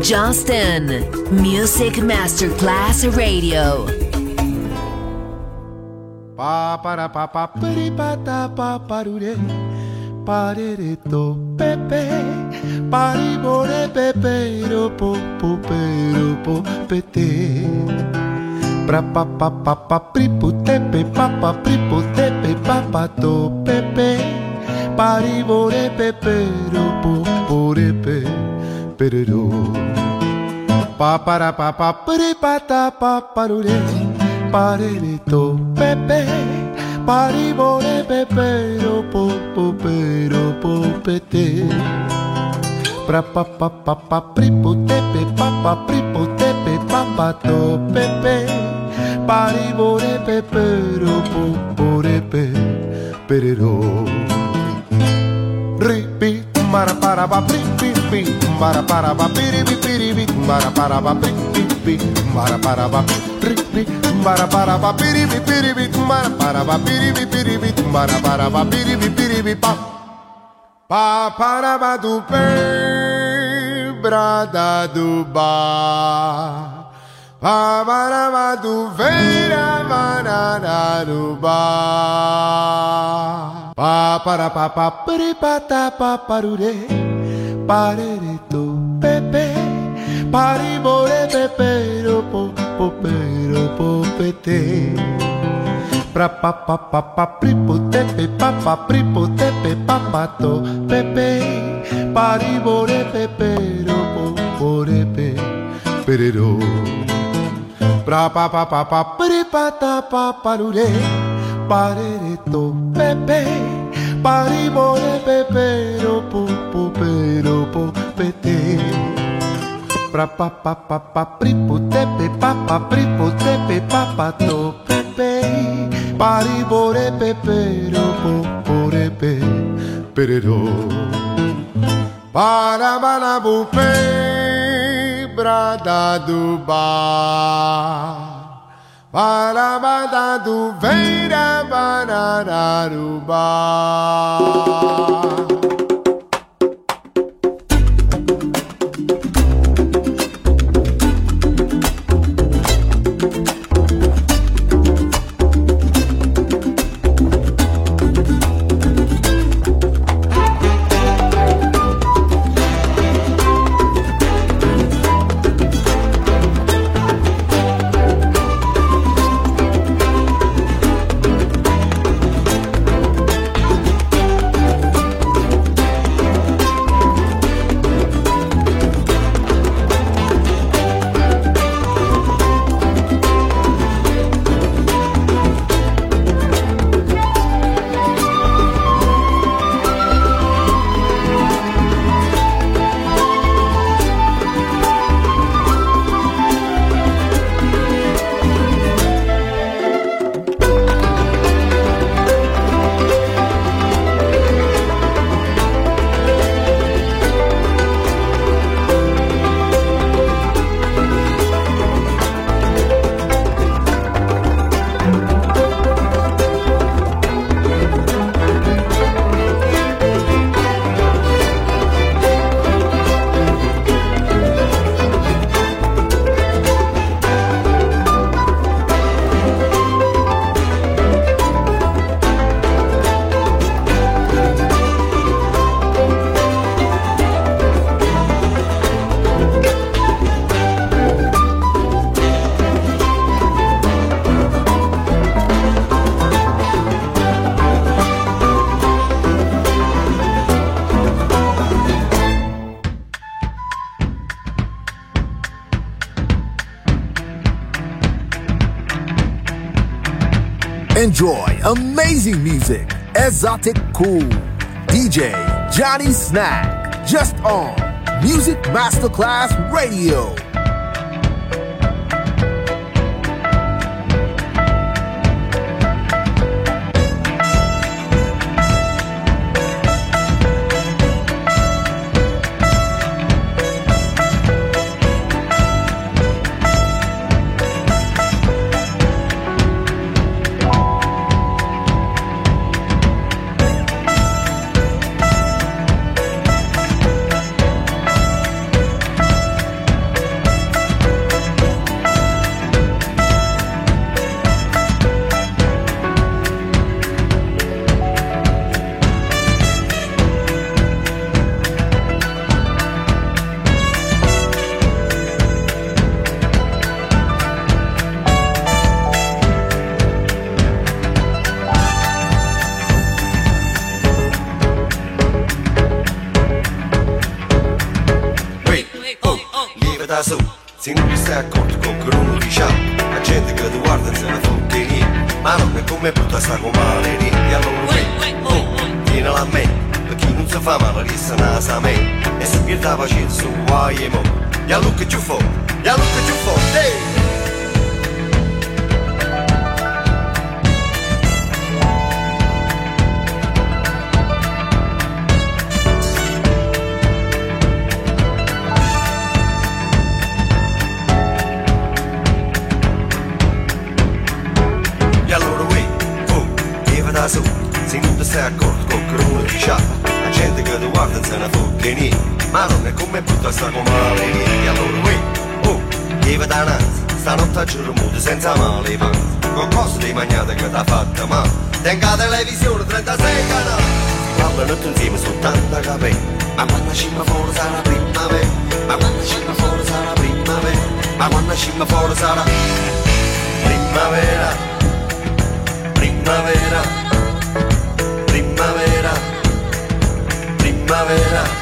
Justin. Music Masterclass Radio. Pa para pa pa piri pa ta pa parure parere to pepe pari bore pepe ro po po pe ro po pete pra pa pa pa pa pri pu tepe pa pa pri pu tepe pa pa to pepe pari bore pepe ro po pereró. Pa para pa pa pere pa ta pa parure, parereto pepe, paribore pepero po po pero po pete. Pra pa pa pa pa pripo tepe pa pa pripo tepe pa pa to pepe, paribore pepero po pore pe pereró. Mara para pa pri pi pi. para para ba piribi piribi para para ba piribi para para ba piribi para para ba piribi piribi para para ba piribi piribi para para ba piribi piribi pa. Pa para ba do pe brada do ba pa para ba do vera banana do ba pa para pa pa piripa ta pa parure pare paribore pepero po popero popete. Pra pa pa pa pa pripote pe pa pa pripote pe pa pa to pepe. Paribore pepero po pore pe perero. Pra pa pa pa pa pripata pa parure parereto pepe. Paribore pepero po popero popete. pra pa pa pa pa pripo tepe pa pa pripo tepe pa pa to pe paribore pepero popore pe perero para banabu pe brada do bar para bada do veira bananaru bar Enjoy amazing music. Exotic Cool. DJ Johnny Snack. Just on Music Masterclass Radio. me puto sa gomare Rindia non Tine la me chi fa risa me. E se pierdava guai e mo. Che che Hey! Ma non è come butta sta come niente Allora uè, oh, viva da nazi Stanotte a giorno muto senza male panzi Con cose di magnate che t'ha fatta male Tenga televisione 36 canali Si parlano tutti insieme su tanta capelli Ma quando scimma fuori sarà primavera Ma quando scimma fuori sarà primavera Ma quando scimma fuori sarà Primavera Primavera primavera, primavera.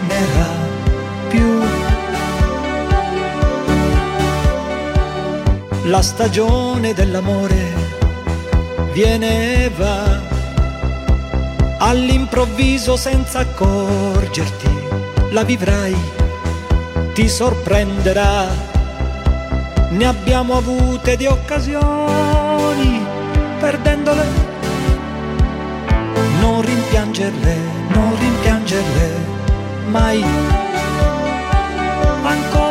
La stagione dell'amore viene e va all'improvviso senza accorgerti, la vivrai, ti sorprenderà. Ne abbiamo avute di occasioni, perdendole. Non rimpiangerle, non rimpiangerle, mai. Ancora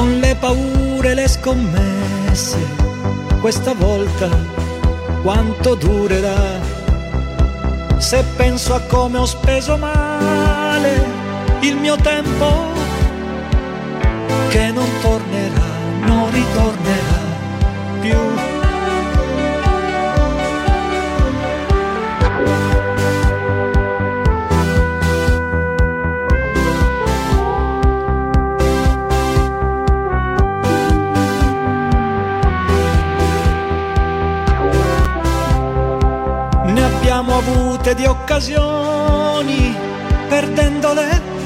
con le paure le scommesse. Questa volta quanto durerà? Se penso a come ho speso male il mio tempo che non tornerà non ritornerà avute di occasioni, perdendole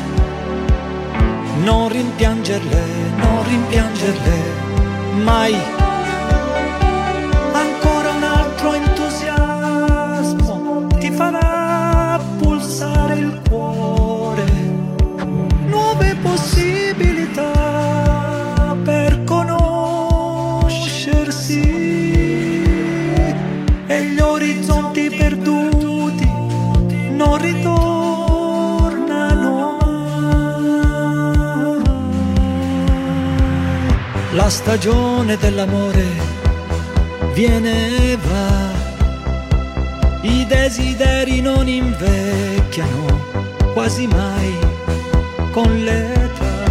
non rimpiangerle, non rimpiangerle mai. Ritornano. La stagione dell'amore viene e va, i desideri non invecchiano quasi mai con l'età,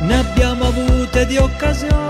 ne abbiamo avute di occasioni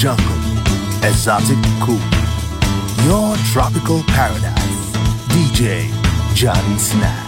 Jungle. Exotic Cool. Your tropical paradise. DJ Johnny Snap.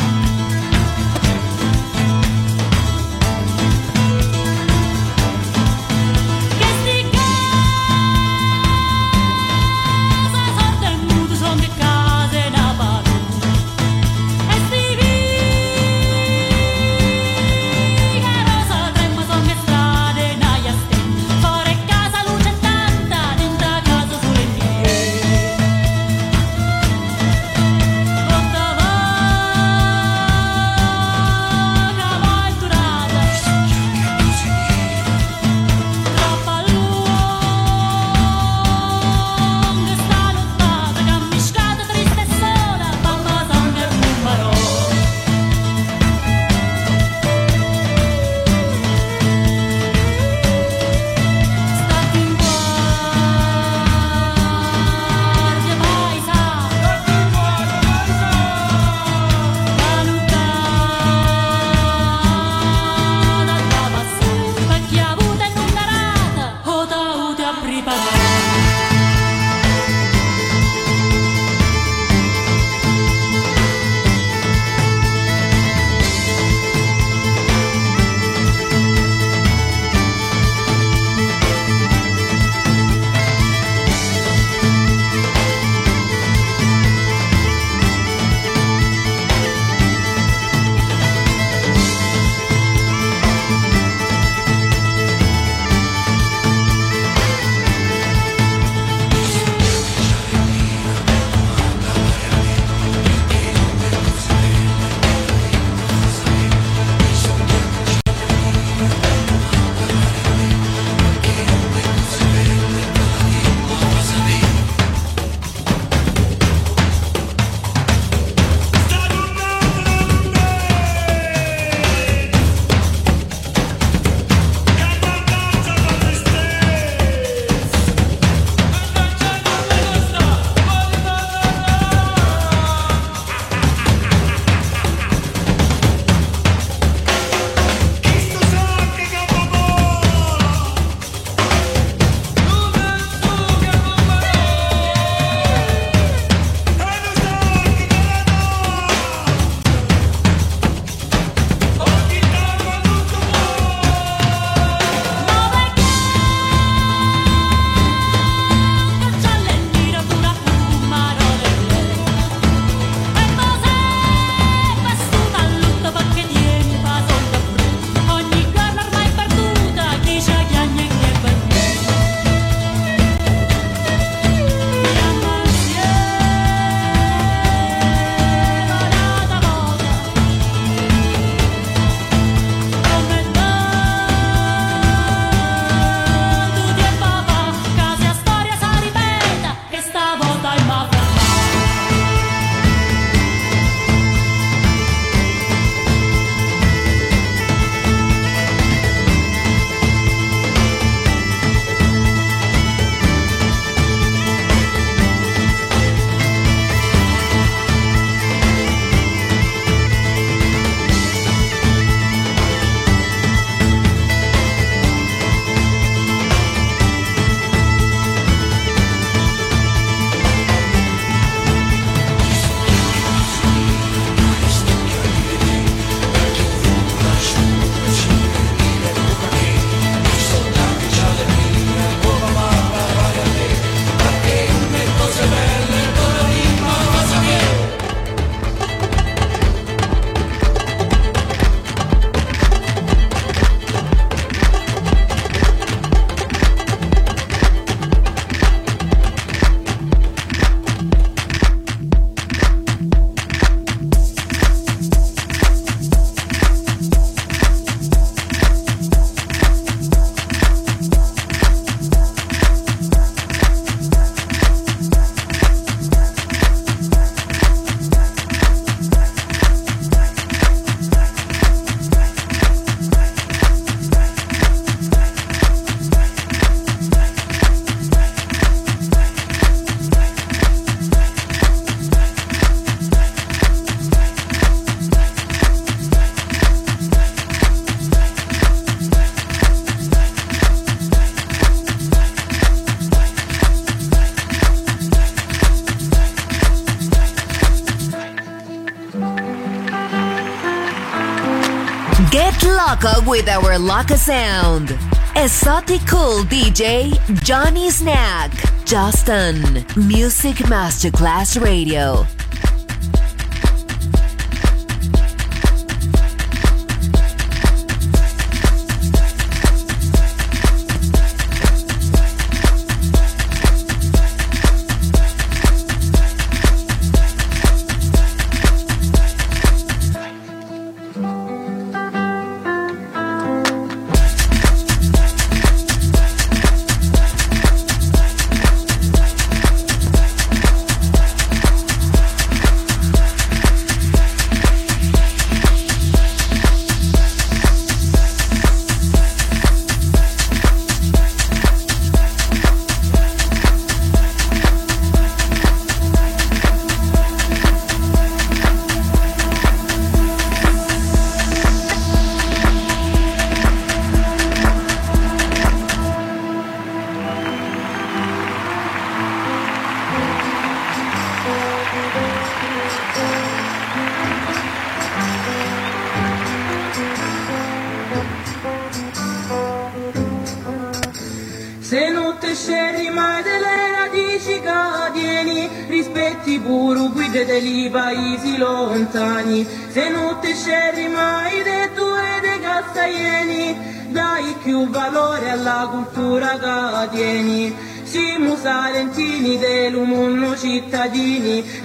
with our Laka sound. Exotic cool DJ Johnny Snack, Justin, Music Masterclass Radio.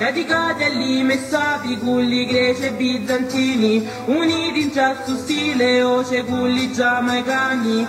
radicati messati culli greci e bizantini, uniti in già su stile o cegulli giamaicani,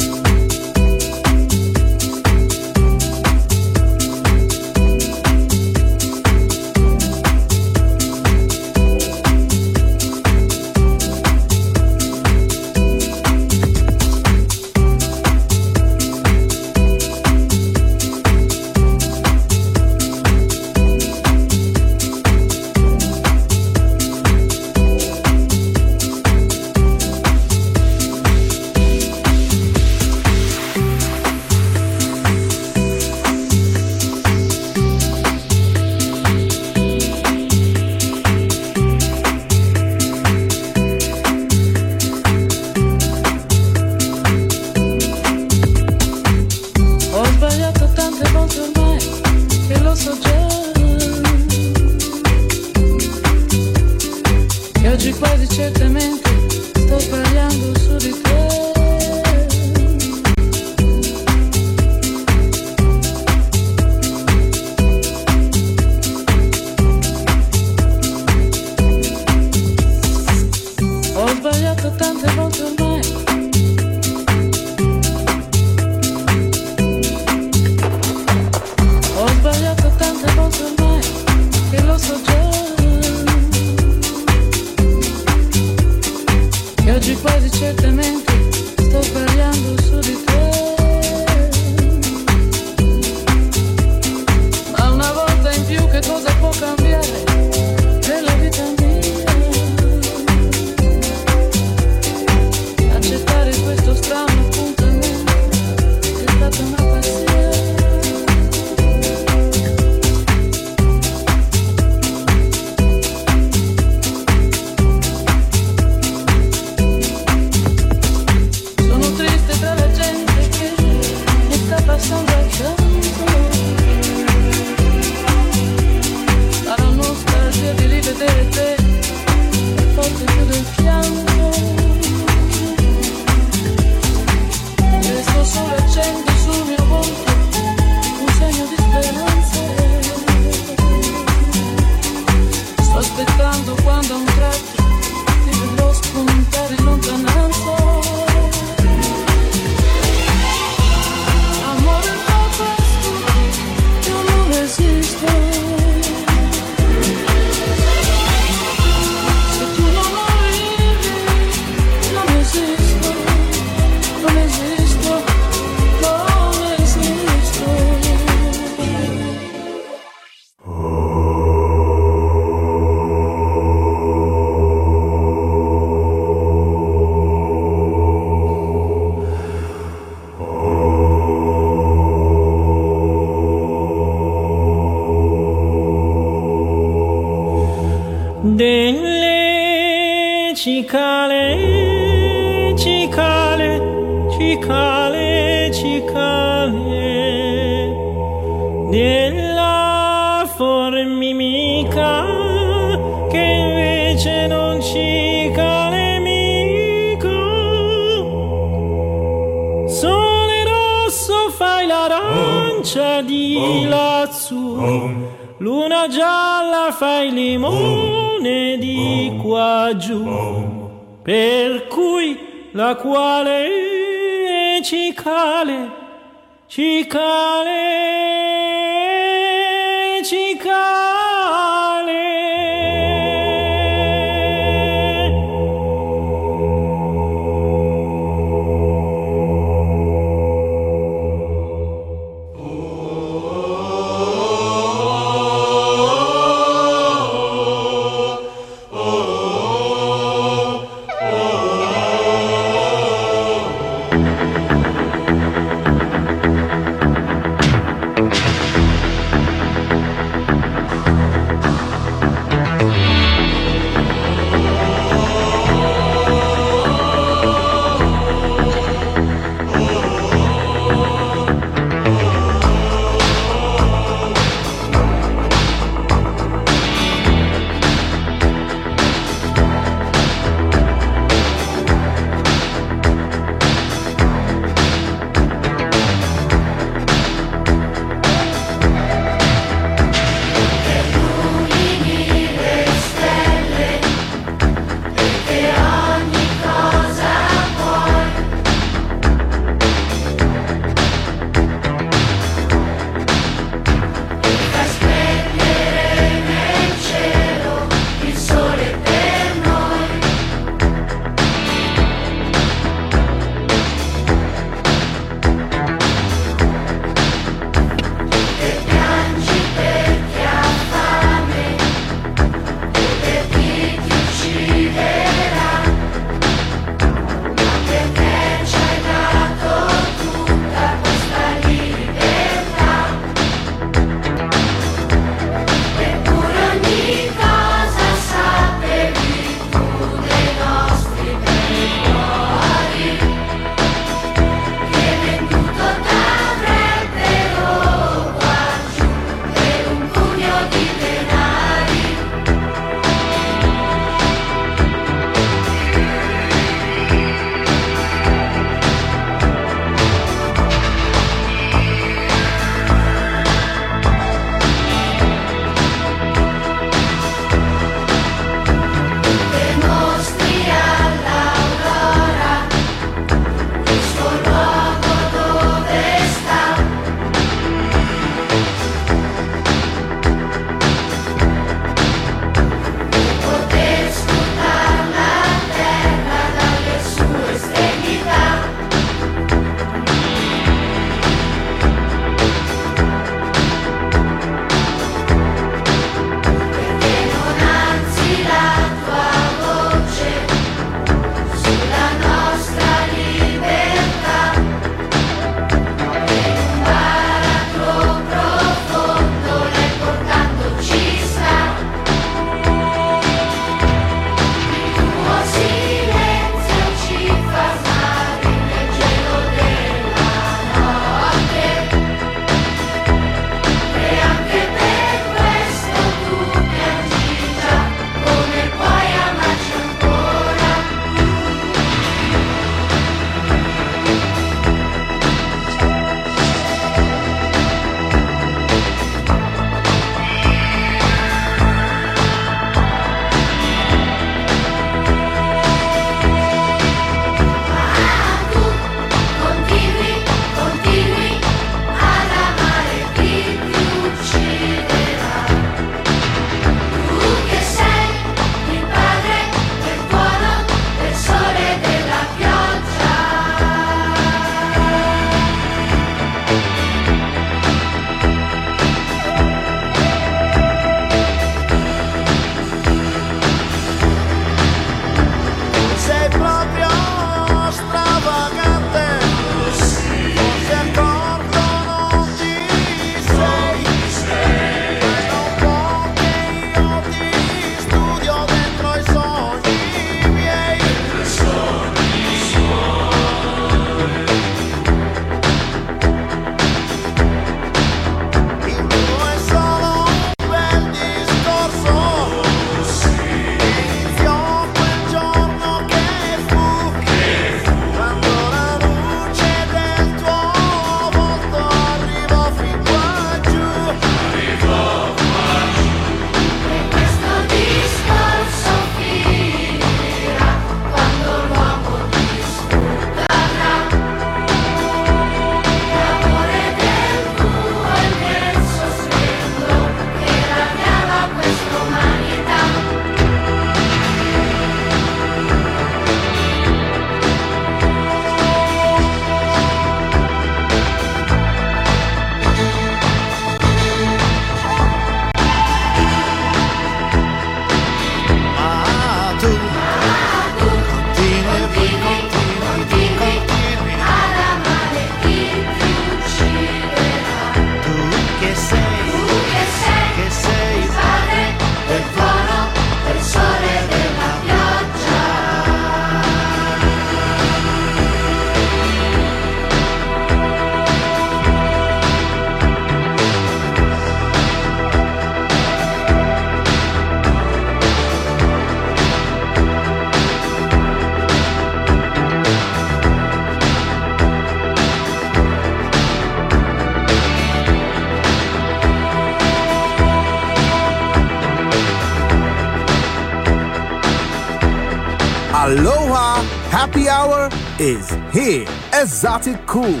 happy hour is here. Exotic Cool.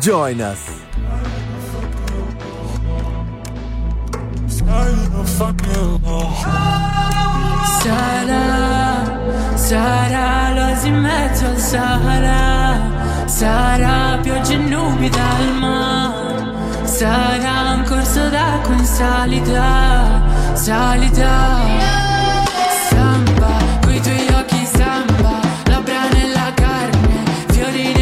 Join us. e nubi dal mare un corso d'acqua in salita, salita Samba, Could it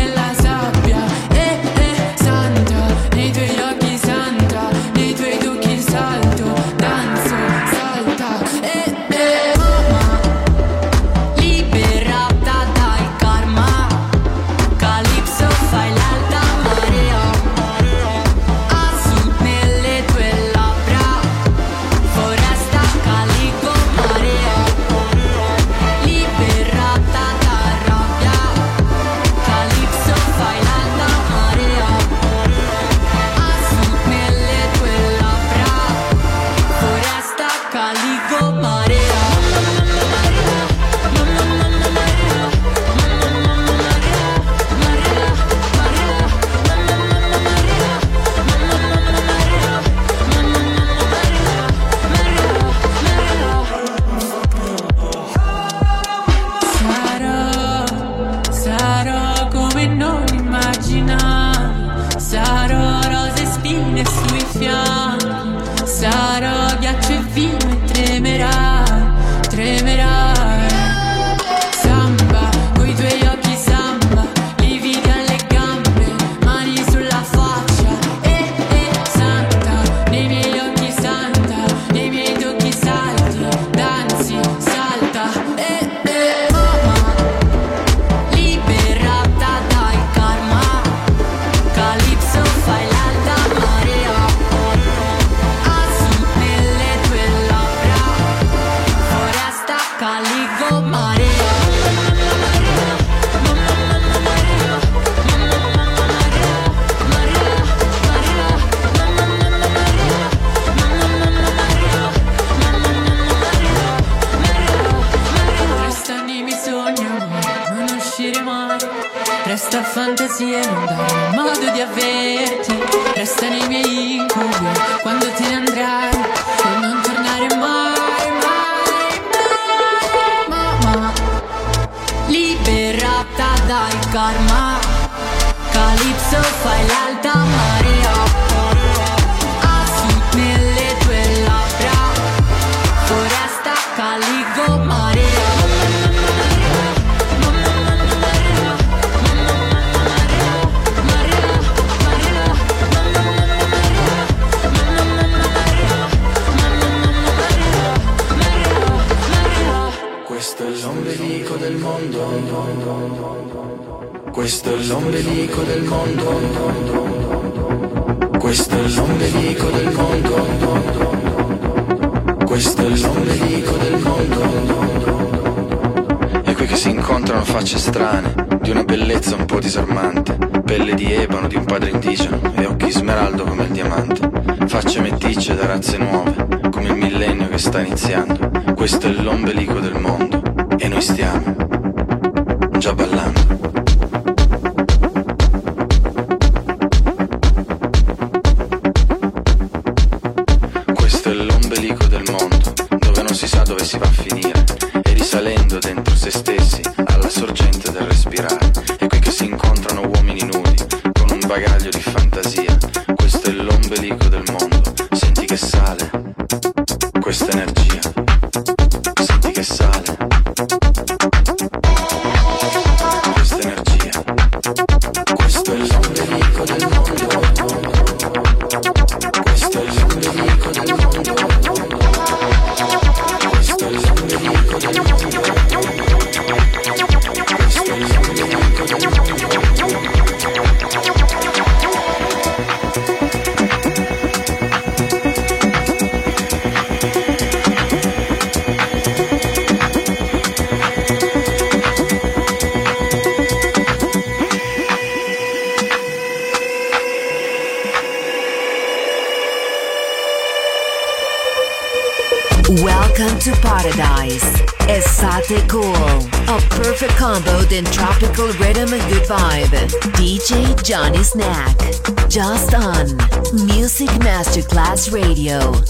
feel bellezza un po' disarmante, pelle di ebano di un padre indigeno e occhi smeraldo come il diamante, facce meticce da razze nuove, come il millennio che sta iniziando, questo è l'ombelico del mondo e noi stiamo già ballando. Questo è l'ombelico del mondo, dove non si sa dove si va a finire. Radio.